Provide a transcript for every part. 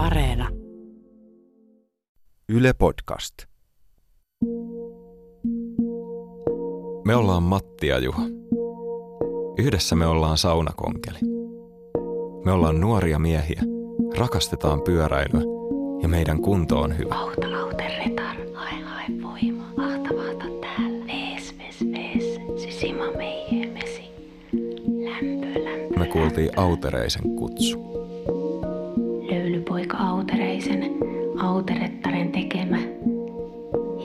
Areena. Yle Podcast. Me ollaan Matti ja Juha. Yhdessä me ollaan saunakonkeli. Me ollaan nuoria miehiä, rakastetaan pyöräilyä ja meidän kunto on hyvä. Auta, auta, retar, hae, hae voima, ahtavaata täällä. Vees, vees, mesi. Lämpö, lämpö, Me kuultiin Autereisen kutsu. Auterettaren tekemä.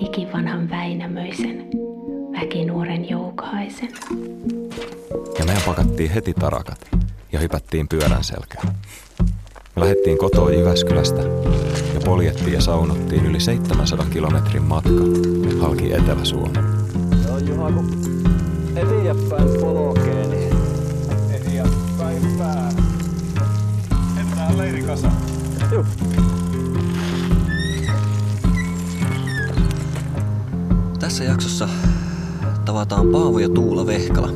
Hikivanhan Väinämöisen, väkinuoren Joukaisen. Ja meidän pakattiin heti tarakat ja hypättiin pyörän selkään. Me lähdettiin kotoa Jyväskylästä ja poljettiin ja saunottiin yli 700 kilometrin matka halki Etelä-Suomen. Joo, Juha, kun eteenpäin Tässä jaksossa tavataan Paavo ja Tuula Vehkala,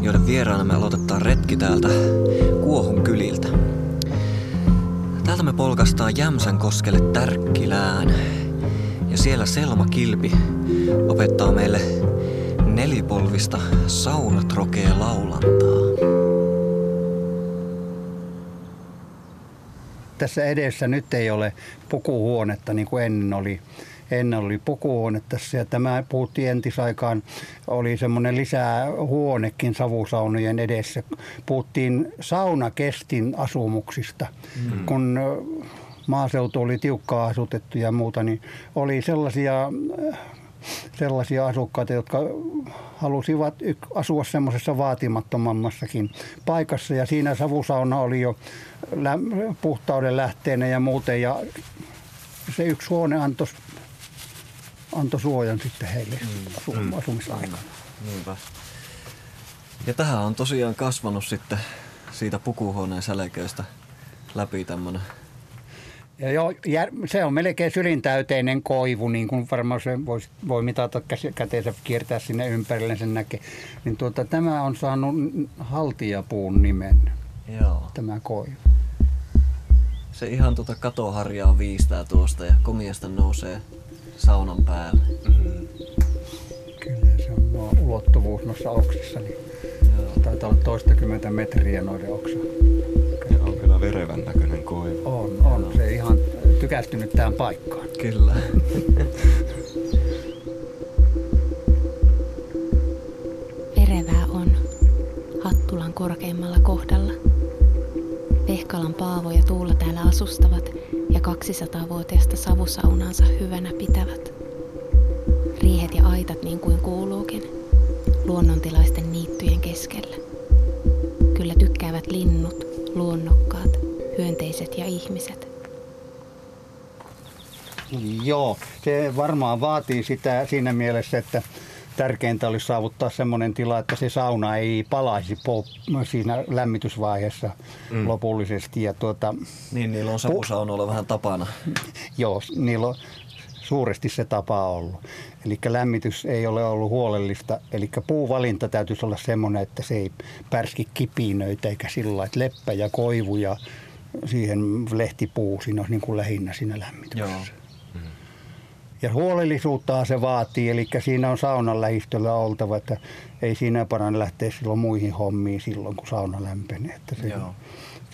joiden vieraana me aloitetaan retki täältä Kuohun kyliltä. Täältä me polkastaan Jämsän koskelle Tärkkilään. Ja siellä Selma Kilpi opettaa meille nelipolvista saunatrokea laulantaa. tässä edessä nyt ei ole pukuhuonetta niin kuin ennen oli. Ennen oli pukuhuone tässä ja tämä puhuttiin entisaikaan, oli semmoinen lisää huonekin savusaunojen edessä. Puhuttiin saunakestin asumuksista, mm. kun maaseutu oli tiukkaa asutettu ja muuta, niin oli sellaisia sellaisia asukkaita, jotka halusivat asua semmoisessa vaatimattomammassakin paikassa. Ja siinä savusauna oli jo puhtauden lähteenä ja muuten. Ja se yksi huone antoi, antoi suojan sitten heille asu- asumisaikana. Niinpä. Ja tähän on tosiaan kasvanut sitten siitä pukuhuoneen sälköistä läpi tämmönen Ja jo, jär, se on melkein sylintäyteinen koivu, niin kuin varmaan se voi, voi mitata käteensä kiertää sinne ympärille, sen näkee. Niin tuota, tämä on saanut haltijapuun nimen, Joo. tämä koivu. Se ihan tuota katoharjaa viistää tuosta ja komiasta nousee saunan päälle. Kyllä se on nuo ulottuvuus noissa oksissa, niin Joo. taitaa olla toistakymmentä metriä noiden oksa. Ja on kyllä verevän näköinen koivu. On, on se ihan tykästynyt tähän paikkaan. Kyllä. Verevää on Hattulan korkeimmalla kohdalla. Vehkalan Paavo ja Tuula täällä asustavat ja 200-vuotiasta savusaunaansa hyvänä pitävät. Riihet ja aitat niin kuin kuuluukin, luonnontilaisten niittyjen keskellä. Kyllä tykkäävät linnut, luonnokkaat, hyönteiset ja ihmiset. Joo, se varmaan vaatii sitä siinä mielessä, että tärkeintä olisi saavuttaa semmoinen tila, että se sauna ei palaisi siinä lämmitysvaiheessa mm. lopullisesti. Ja tuota, Niin, niillä on savusaunoilla vähän tapana. Joo, niillä on suuresti se tapa ollut. Eli lämmitys ei ole ollut huolellista. Eli puuvalinta täytyisi olla semmoinen, että se ei pärski kipinöitä eikä sillä lailla, että leppä ja koivu ja siihen lehtipuu siinä olisi niin kuin lähinnä siinä lämmityksessä. Joo. Ja huolellisuutta se vaatii, eli siinä on saunan lähistöllä oltava, että ei siinä parane lähteä silloin muihin hommiin silloin, kun sauna lämpenee. Että se Joo. on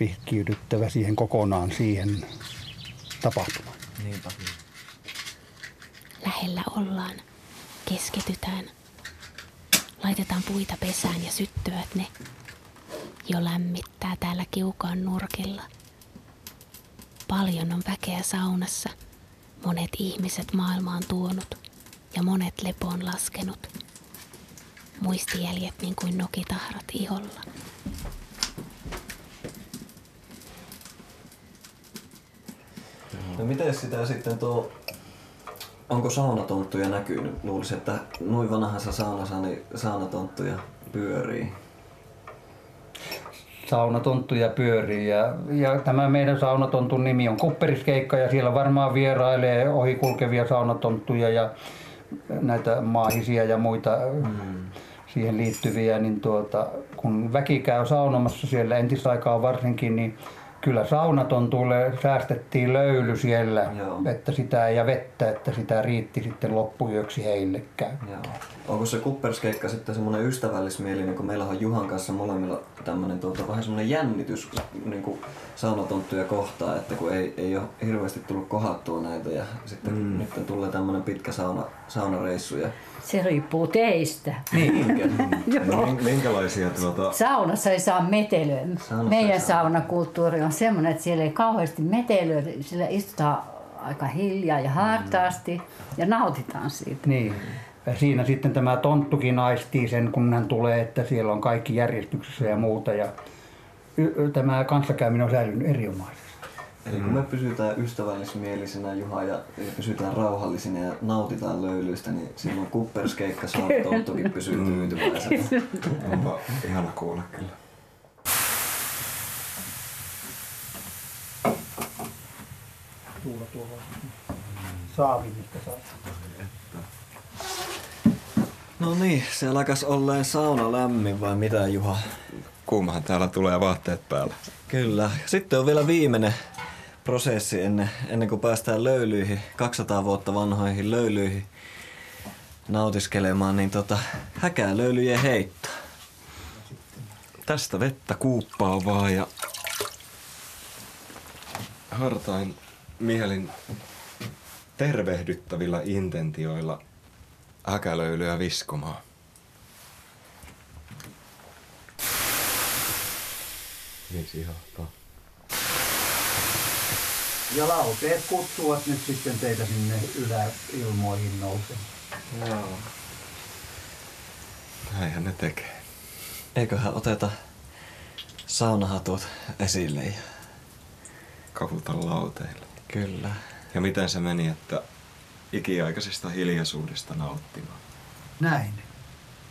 vihkiydyttävä siihen kokonaan siihen tapahtumaan. Niinpä. Lähellä ollaan. Keskitytään. Laitetaan puita pesään ja syttyvät ne. Jo lämmittää täällä kiukaan nurkilla. Paljon on väkeä saunassa. Monet ihmiset maailmaan tuonut ja monet lepoon laskenut. Muistijäljet niin kuin nokitahrat iholla. No miten sitä sitten tuo, onko saunatonttuja näkynyt? Luulisin, että noin vanhassa saunassa niin saunatonttuja pyörii. Saunatonttuja pyörii ja, ja tämä meidän saunatontun nimi on Kupperiskeikka ja siellä varmaan vierailee ohikulkevia saunatonttuja ja näitä maahisia ja muita mm. siihen liittyviä, niin tuota, kun väki käy saunomassa siellä entisaikaan varsinkin, niin kyllä saunatontuille säästettiin löyly siellä, Joo. että sitä ja vettä, että sitä riitti sitten loppuyöksi heille käyttää. Joo. Onko se kupperskeikka sitten semmoinen ystävällismielinen, kun meillä on Juhan kanssa molemmilla tämmöinen tuota, vähän semmoinen jännitys niin kuin saunatonttuja kohtaan, että kun ei, ei ole hirveästi tullut kohattua näitä ja sitten mm. nyt tulee tämmöinen pitkä sauna, saunareissu ja Se riippuu teistä. Joo. Min- Minkälaisia tuota... Saunassa ei saa metelöä. Saunassa Meidän saunakulttuuri on semmoinen, että siellä ei kauheasti metelöä. Sillä istutaan aika hiljaa ja hartaasti ja nautitaan siitä. Niin. Ja siinä sitten tämä tonttukin aistii sen, kun hän tulee, että siellä on kaikki järjestyksessä ja muuta. Ja tämä kanssakäyminen on säilynyt erinomaisesti. Eli kun me pysytään ystävällismielisinä Juha ja, ja pysytään rauhallisina ja nautitaan löylyistä, niin silloin kupperskeikka saunatonttukin pysyy tyytyväisenä. Onpa ihana kuulla kyllä. Tuulla tuolla saavi, mistä saa. No niin, se alkas olleen sauna lämmin vai mitä Juha? Kuumahan täällä tulee vaatteet päällä. Kyllä. Sitten on vielä viimeinen prosessi ennen, ennen kuin päästään löylyihin, 200 vuotta vanhoihin löylyihin nautiskelemaan, niin tota, häkää löylyjen heitto. Tästä vettä kuuppaa vaan ja hartain mielin tervehdyttävillä intentioilla häkälöilyä viskomaan. Niin sihahtaa. Ja lauteet kutsuvat nyt sitten teitä sinne yläilmoihin nousemaan. Joo. Näinhän ne tekee. Eiköhän oteta saunahatut esille. Ja... Kavuta lauteille. Kyllä. Ja miten se meni, että ikiaikaisesta hiljaisuudesta nauttimaan? Näin.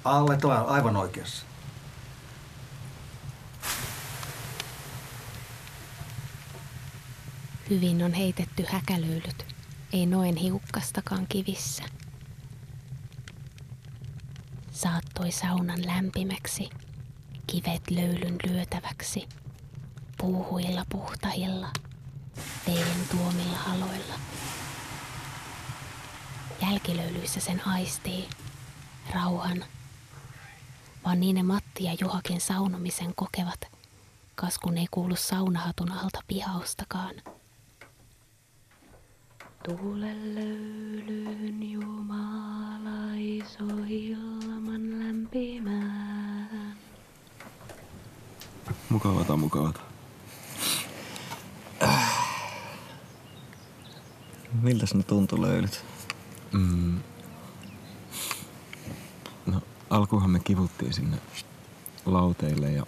Alle on aivan oikeassa. Hyvin on heitetty häkälöilyt, ei noin hiukkastakaan kivissä. Saattoi saunan lämpimäksi, kivet löylyn lyötäväksi, puuhuilla puhtahilla, veden tuomilla haloilla. Jälkilöylyissä sen aistii, rauhan, vaan niin ne Matti ja Juhakin saunomisen kokevat, kas kun ei kuulu saunahatun alta pihaustakaan. Tuule löylyyn Jumala iso ilman lämpimään. Mukavata, mukavata. Miltäs ne tuntui löylyt? Mm. No, alkuunhan me kivuttiin sinne lauteille ja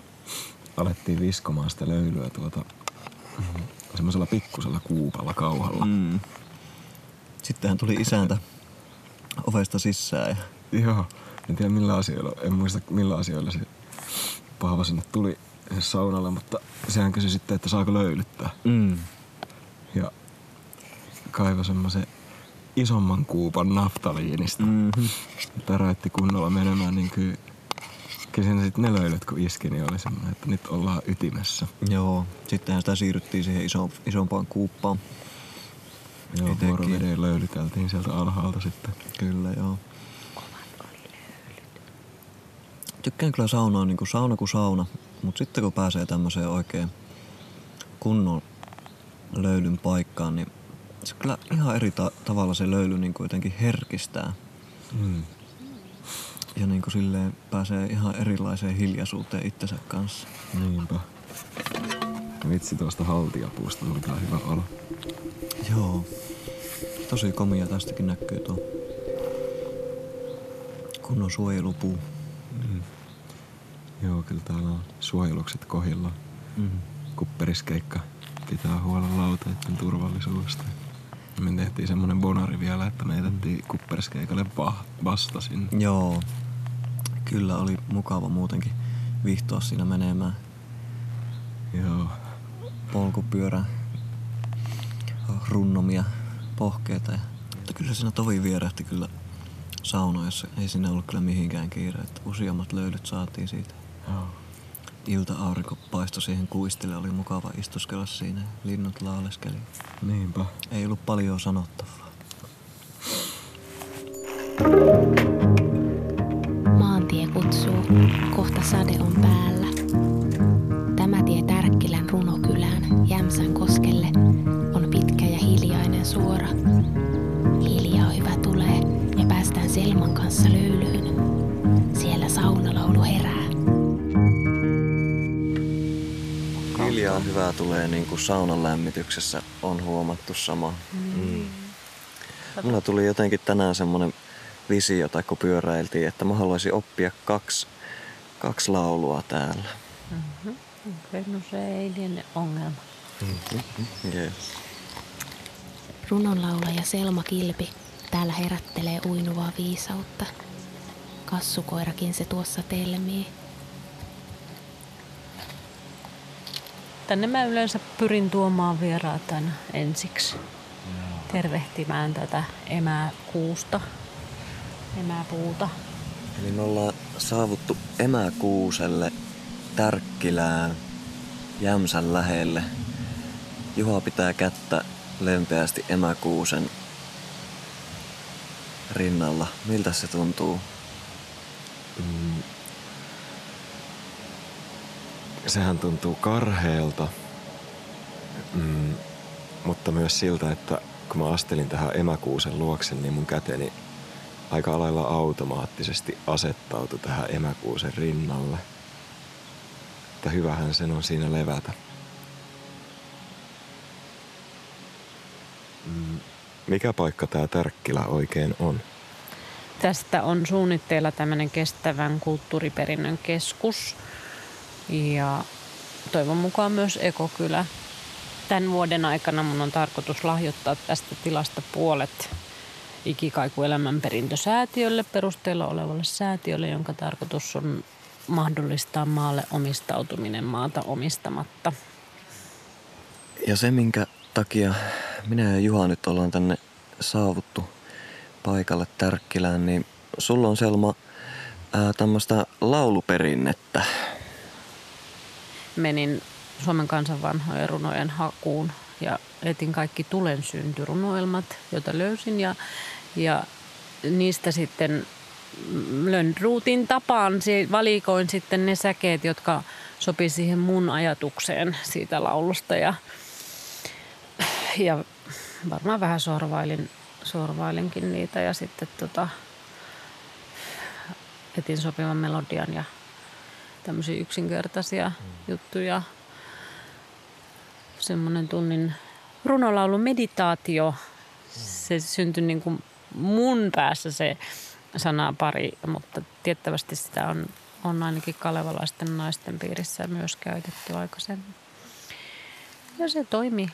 alettiin viskomaan sitä löylyä tuota mm, semmoisella pikkusella kuupalla kauhalla. Mm. Mm. Sittenhän tuli isäntä ovesta sisään ja Joo, en tiedä millä asioilla, en muista millä asioilla se Paava sinne tuli saunalle, mutta sehän kysyi sitten, että saako löylyttää. mm. Ja kaivoi semmoisen isomman kuupan naftaliinista. Mm-hmm. Täräytti kunnolla menemään, niin kyllä, kyllä siinä sitten ne löylyt kun iski, niin oli semmoinen, että nyt ollaan ytimessä. Joo, sittenhän sitä siirryttiin siihen iso, isompaan kuuppaan. Joo, vuoroveden löylyteltiin sieltä alhaalta sitten. Kyllä, joo. Tykkään kyllä saunaa niin kuin sauna kuin sauna, mutta sitten kun pääsee tämmöiseen oikein kunnon löylyn paikkaan, niin se kyllä ihan eri ta- tavalla se löyly niin kuin jotenkin herkistää. Mm. Ja niin kuin silleen pääsee ihan erilaiseen hiljaisuuteen itsensä kanssa. Niinpä. Vitsi tuosta haltiapuusta oli kyllä hyvä olo. Joo. Tosi komia tästäkin näkyy tuo kunnon suojelupuu. Joo, kyllä täällä on suojelukset kohilla. Mm. Kupperiskeikka pitää huolen lauteiden turvallisuudesta. Me tehtiin semmonen bonari vielä, että me jätettiin kupperiskeikalle va- vasta sinne. Joo. Kyllä oli mukava muutenkin vihtoa siinä menemään Joo. Polkupyörän runnomia pohkeita. Ja, mutta kyllä siinä tovi vierähti kyllä saunoissa. Ei siinä ollut kyllä mihinkään kiire, että useammat löylyt saatiin siitä. Joo. ilta-aurinko paistoi siihen kuistille. Oli mukava istuskella siinä. Linnut lauleskeli. Niinpä. Ei ollut paljon sanottavaa. Selman kanssa löylyyn. Siellä saunalaulu herää. Hiljaa hyvää tulee niin kuin saunan lämmityksessä on huomattu sama. Mm. Mulla tuli jotenkin tänään semmonen visio, tai kun pyöräiltiin, että mä haluaisin oppia kaksi, kaksi laulua täällä. Okei, no se ei liene ongelma. Yes. Runonlaulaja Selma Kilpi täällä herättelee uinuvaa viisautta. Kassukoirakin se tuossa telmii. Tänne mä yleensä pyrin tuomaan vieraat aina ensiksi. Tervehtimään tätä emäkuusta, emäpuuta. Eli me ollaan saavuttu Emäkuuselle, Tärkkilään, Jämsän lähelle. Juha pitää kättä lempeästi Emäkuusen rinnalla. Miltä se tuntuu? Sehän tuntuu karheelta, mm, mutta myös siltä, että kun mä astelin tähän emäkuusen luokse, niin mun käteni aika lailla automaattisesti asettautui tähän emäkuusen rinnalle. Että hyvähän sen on siinä levätä. Mm, mikä paikka tää Tärkkilä oikein on? Tästä on suunnitteilla tämmöinen kestävän kulttuuriperinnön keskus ja toivon mukaan myös ekokylä. Tämän vuoden aikana mun on tarkoitus lahjoittaa tästä tilasta puolet Ikikaiku elämänperintösäätiölle perusteella olevalle säätiölle, jonka tarkoitus on mahdollistaa maalle omistautuminen maata omistamatta. Ja se, minkä takia minä ja Juha nyt ollaan tänne saavuttu paikalle Tärkkilään, niin sulla on Selma tämmöistä lauluperinnettä. Menin Suomen kansan vanhojen runojen hakuun ja etin kaikki Tulen syntyrunoelmat, joita löysin ja, ja niistä sitten Lönnruutin tapaan valikoin sitten ne säkeet, jotka sopi siihen mun ajatukseen siitä laulusta ja, ja varmaan vähän sorvailin, sorvailinkin niitä ja sitten tota, etin sopivan melodian ja tämmöisiä yksinkertaisia juttuja. Semmoinen tunnin runolaulun meditaatio. Se syntyi niin kuin mun päässä se sanapari, mutta tiettävästi sitä on, on ainakin kalevalaisten naisten piirissä myös käytetty aikaisemmin. Ja se toimi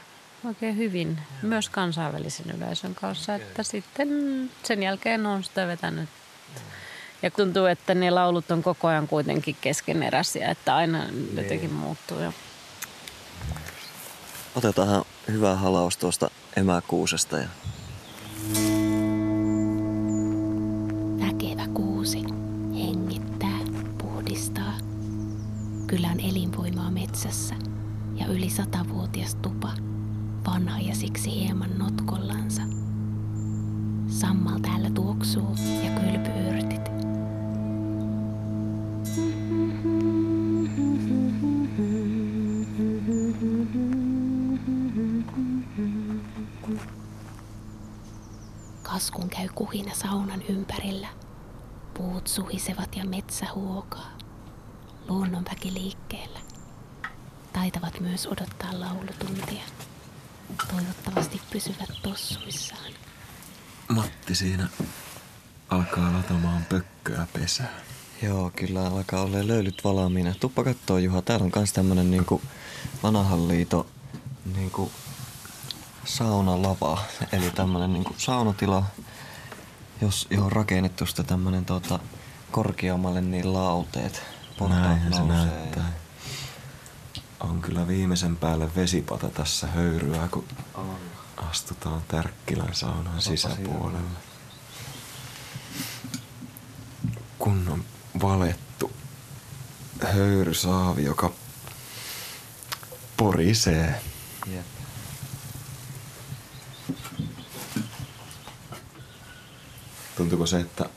oikein hyvin myös kansainvälisen yleisön kanssa, että sitten sen jälkeen on sitä vetänyt ja tuntuu, että ne laulut on koko ajan kuitenkin keskeneräisiä, että aina jotenkin muuttuu. Ja Otetaan hyvä halaus tuosta emäkuusesta. Ja... Väkevä kuusi hengittää, puhdistaa. Kylän elinvoimaa metsässä ja yli satavuotias tupa, vanha ja siksi hieman notkollansa. Sammal täällä tuoksuu ja kylpyyrtit. Kaskun käy kuhina saunan ympärillä. Puut suhisevat ja metsä huokaa. Luonnonväki liikkeellä. Taitavat myös odottaa laulutuntia. Toivottavasti pysyvät tossuissaan. Matti siinä alkaa latamaan pökköä pesää. Joo, kyllä alkaa olla löylyt valmiina. Tuppa kattoo Juha, täällä on kans tämmönen niinku vanhan liito niinku saunalava. Eli tämmönen niinku saunatila, jos, johon on rakennettu sitä tämmönen tota, korkeammalle niin lauteet. Portaat Näinhän se näyttää. On kyllä viimeisen päälle vesipata tässä höyryä, kun astutaan Tärkkilän saunan sisäpuolelle. Kunnon valettu höyrysaavi, joka porisee. Jep. Tuntuuko se, että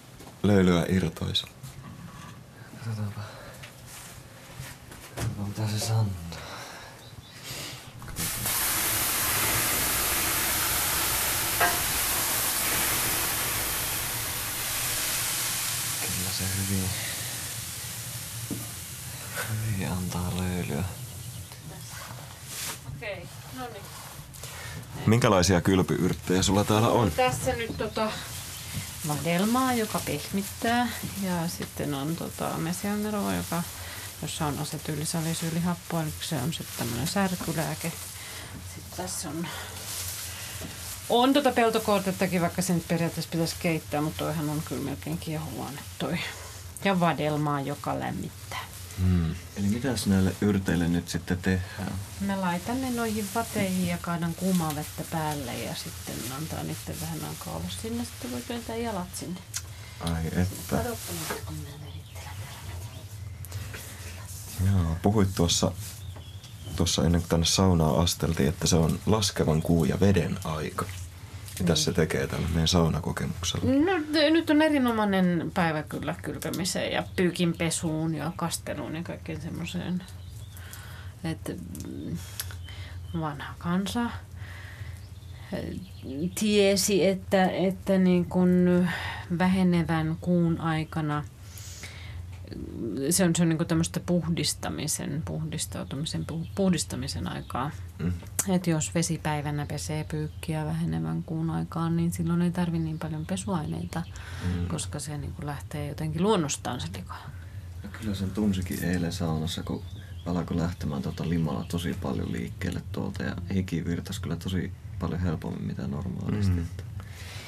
löylyä irtoisi? Katsotaanpa. Katsotaanpa mitä se sanoo. Kyllä se hyvin, hyvin löylyä. Okei, no niin. Minkälaisia kylpyyrttejä sulla täällä on? Tässä nyt tota vadelmaa, joka pehmittää. Ja sitten on tota mesianneroa, joka, jossa on asetyylisalisuylihappoa, eli se on sitten tämmöinen särkylääke. Sitten tässä on on tota peltokortettakin, vaikka se nyt periaatteessa pitäisi keittää, mutta toihan on kyllä melkein kiehuvainen toi. Ja vadelmaa, joka lämmittää. Hmm. Eli mitäs näille yrteille nyt sitten tehdään? Mä laitan ne noihin vateihin ja kaadan kuumaa vettä päälle ja sitten antaa niiden vähän aikaa olla sinne. Sitten voi työntää jalat sinne. Ai että. Joo, puhuit tuossa, tuossa ennen kuin tänne saunaan asteltiin, että se on laskevan kuun ja veden aika. Mitä se tekee tällä meidän saunakokemuksella? No nyt on erinomainen päivä kyllä kylpemiseen ja pyykinpesuun ja kasteluun ja kaikkeen semmoiseen. Että mm, vanha kansa eh, tiesi, että, että niin kun vähenevän kuun aikana se on, se on niin tämmöistä puhdistamisen, puhdistautumisen, puh- puhdistamisen aikaa. Mm. Että jos vesipäivänä pesee pyykkiä vähenevän kuun aikaan, niin silloin ei tarvi niin paljon pesuaineita, mm. koska se niin lähtee jotenkin luonnostaan se lika. No kyllä sen tunsikin eilen saunassa, kun alkoi lähtemään tuota limaa tosi paljon liikkeelle tuolta ja hiki virtasi kyllä tosi paljon helpommin mitä normaalisti. Mm. Mm.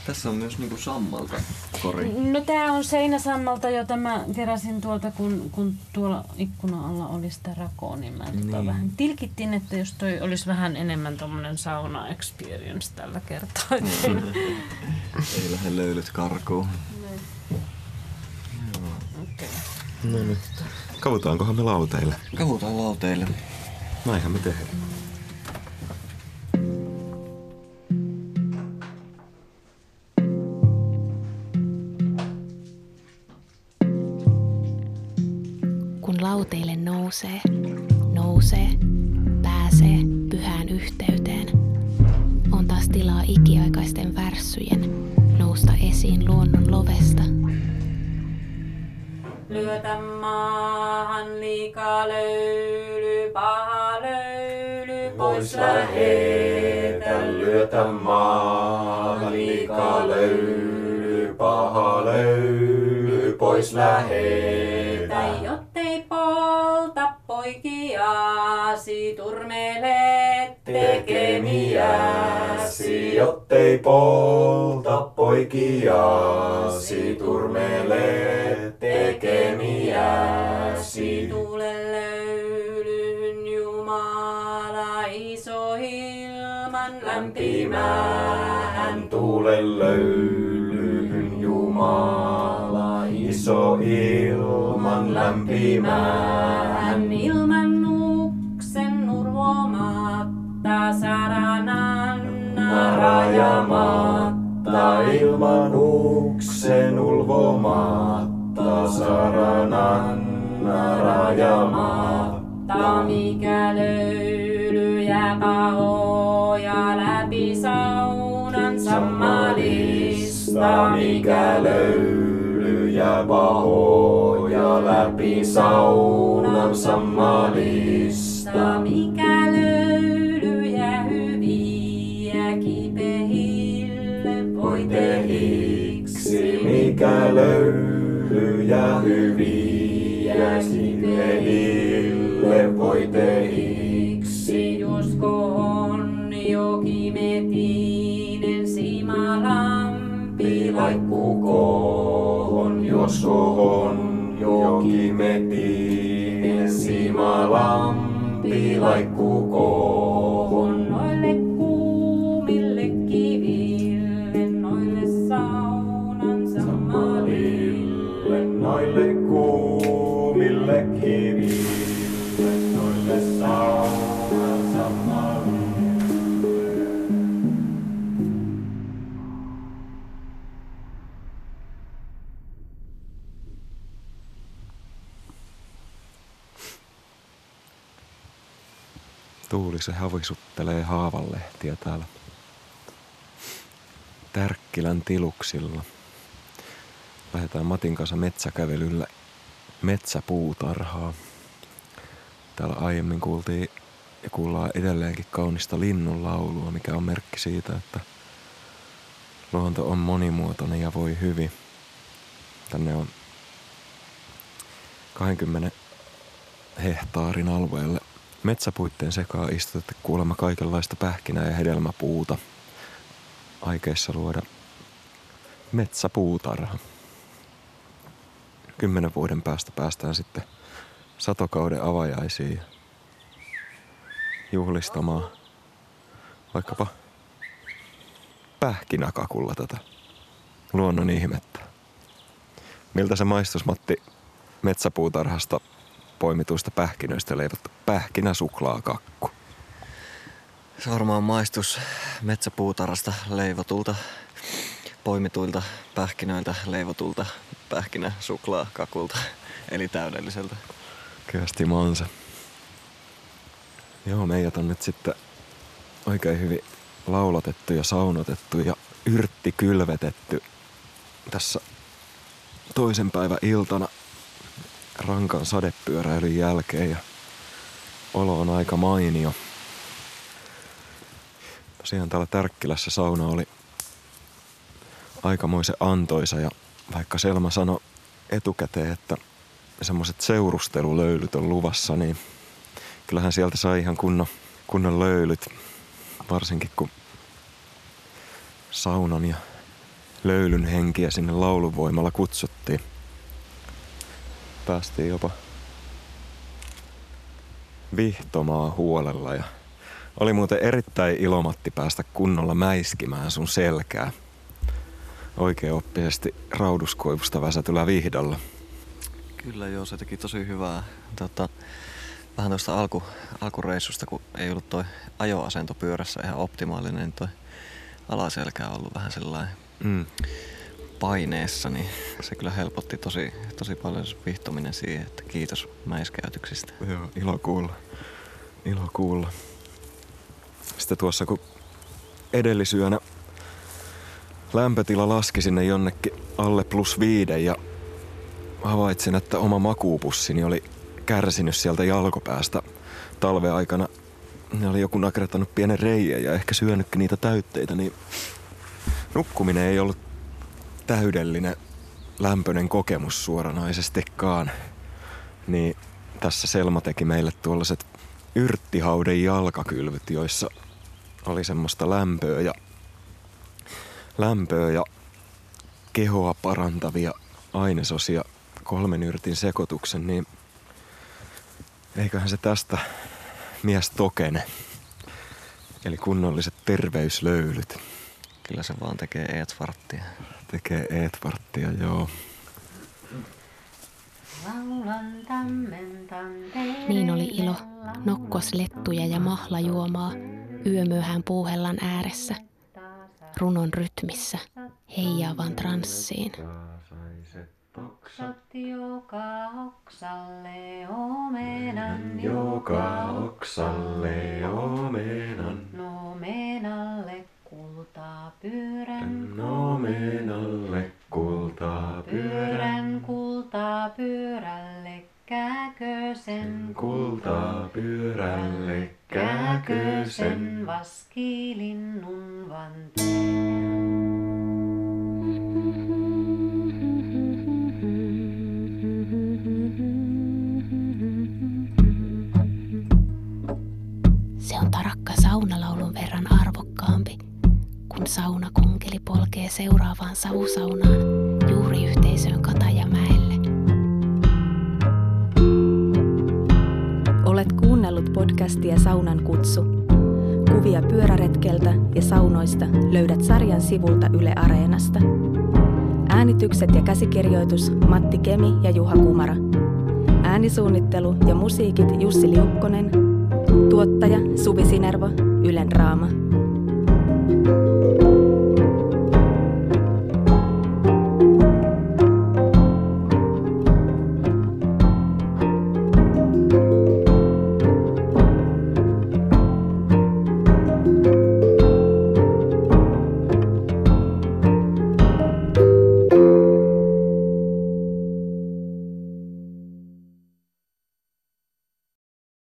Tässä on myös niinku sammalta kori. No tämä on seinäsammalta, jota mä keräsin tuolta, kun, kun tuolla ikkuna alla oli sitä rakoa, niin mä tota Niin. vähän tilkittiin, että jos toi olisi vähän enemmän tommonen sauna experience tällä kertaa. että- Ei lähde löylyt karkuun. Okei. No nyt. Kavutaankohan me lauteille? Kavutaan lauteille. Näinhän me tehdään. Lauteille nousee, nousee, pääsee pyhään yhteyteen, on taas tilaa ikiaikaisten värssyjen nousta esiin luonnon lovesta. Lyötä maahan liikaa löyly, paha löyly, pois lähetä. lyötä maahan liikaa löyly, paha löyly, pois lähetä. Turmele tekemiäsi. jottei polta poikiasi, turmele tekemiäsi. Tule löylyyn Jumala iso ilman lämpimään. Tule löylyyn Jumala, iso ilman lämpimään. Sarananna rajamatta, ilman uksen ulvomatta, sarananna rajamatta. mikä löylyjä pahoja läpi saunan sammalista, mikä löylyjä pahoja läpi saunan sammalista. mikä tehiksi, mikä löylyjä hyviä kivehille voi tehiksi. Josko on jokimetinen simalampi Laikkukoon, jos on jokimetinen simalampi laikkukoon. kuumille kiville, noille saunansa. Tuuli se havisuttelee haavanlehtiä täällä Tärkkilän tiluksilla. Lähdetään Matin kanssa metsäkävelyllä metsäpuutarhaa. Täällä aiemmin kuultiin ja kuullaan edelleenkin kaunista linnun laulua, mikä on merkki siitä, että luonto on monimuotoinen ja voi hyvin. Tänne on 20 hehtaarin alueelle metsäpuitteen sekaan istutettu kuulemma kaikenlaista pähkinää ja hedelmäpuuta aikeissa luoda metsäpuutarha. Kymmenen vuoden päästä päästään sitten satokauden avajaisiin juhlistamaan vaikkapa pähkinäkakulla tätä luonnon ihmettä. Miltä se maistus Matti metsäpuutarhasta poimituista pähkinöistä leivottu pähkinäsuklaakakku? Se varmaan maistus metsäpuutarhasta leivotulta, poimituilta pähkinöiltä leivotulta pähkinäsuklaakakulta, eli täydelliseltä. Kyösti mansa. Joo, meidät on nyt sitten oikein hyvin laulatettu ja saunotettu ja yrtti kylvetetty tässä toisen päivän iltana rankan sadepyöräilyn jälkeen ja olo on aika mainio. Tosiaan täällä Tärkkilässä sauna oli aikamoisen antoisa ja vaikka Selma sanoi etukäteen, että semmoiset seurustelulöylyt on luvassa, niin kyllähän sieltä sai ihan kunnon, kunnon löylyt. Varsinkin kun saunan ja löylyn henkiä sinne lauluvoimalla kutsuttiin. Päästiin jopa vihtomaa huolella ja oli muuten erittäin ilomatti päästä kunnolla mäiskimään sun selkää. Oikein oppisesti rauduskoivusta väsätyllä vihdolla. Kyllä joo, se teki tosi hyvää. Tota, vähän tuosta alku, alkureissusta, kun ei ollut toi ajoasento pyörässä ihan optimaalinen, niin toi alaselkä on ollut vähän sellainen mm. paineessa, niin se kyllä helpotti tosi, tosi paljon vihtominen siihen, että kiitos mäiskäytyksistä. Joo, ilo kuulla. Ilo kuulla. Sitten tuossa kun edellisyönä lämpötila laski sinne jonnekin alle plus viiden ja havaitsin, että oma makuupussini oli kärsinyt sieltä jalkopäästä talven aikana. Ne oli joku nakrettanut pienen reijän ja ehkä syönytkin niitä täytteitä, niin nukkuminen ei ollut täydellinen lämpöinen kokemus suoranaisestikaan. Niin tässä Selma teki meille tuollaiset yrttihauden jalkakylvyt, joissa oli semmoista lämpöä ja, lämpöä ja kehoa parantavia ainesosia kolmen yrtin sekoituksen, niin eiköhän se tästä mies tokene. Eli kunnolliset terveyslöylyt. Kyllä se vaan tekee Eetvarttia. Tekee Eetvarttia, joo. Niin oli ilo nokkos lettuja ja mahlajuomaa yömyöhään puuhellan ääressä, runon rytmissä, heijaavan transsiin. Oksat joka oksalle omenan, joka oksalle omenan. Omenalle kultaa pyörän, omenalle kultaa pyörän kultaa pyörälle käkösen, kultaa pyörälle käkösen vaskilinnun vanteen. Se on tarakka saunalaulun verran arvokkaampi, kun saunakunkeli polkee seuraavaan savusaunaan juuri yhteisöön Katajamäelle. Podcastia Saunan kutsu. Kuvia pyöräretkeltä ja saunoista löydät sarjan sivulta Yle Areenasta. Äänitykset ja käsikirjoitus Matti Kemi ja Juha Kumara. Äänisuunnittelu ja musiikit Jussi Liukkonen. Tuottaja Suvi Sinervo, Ylen Raama.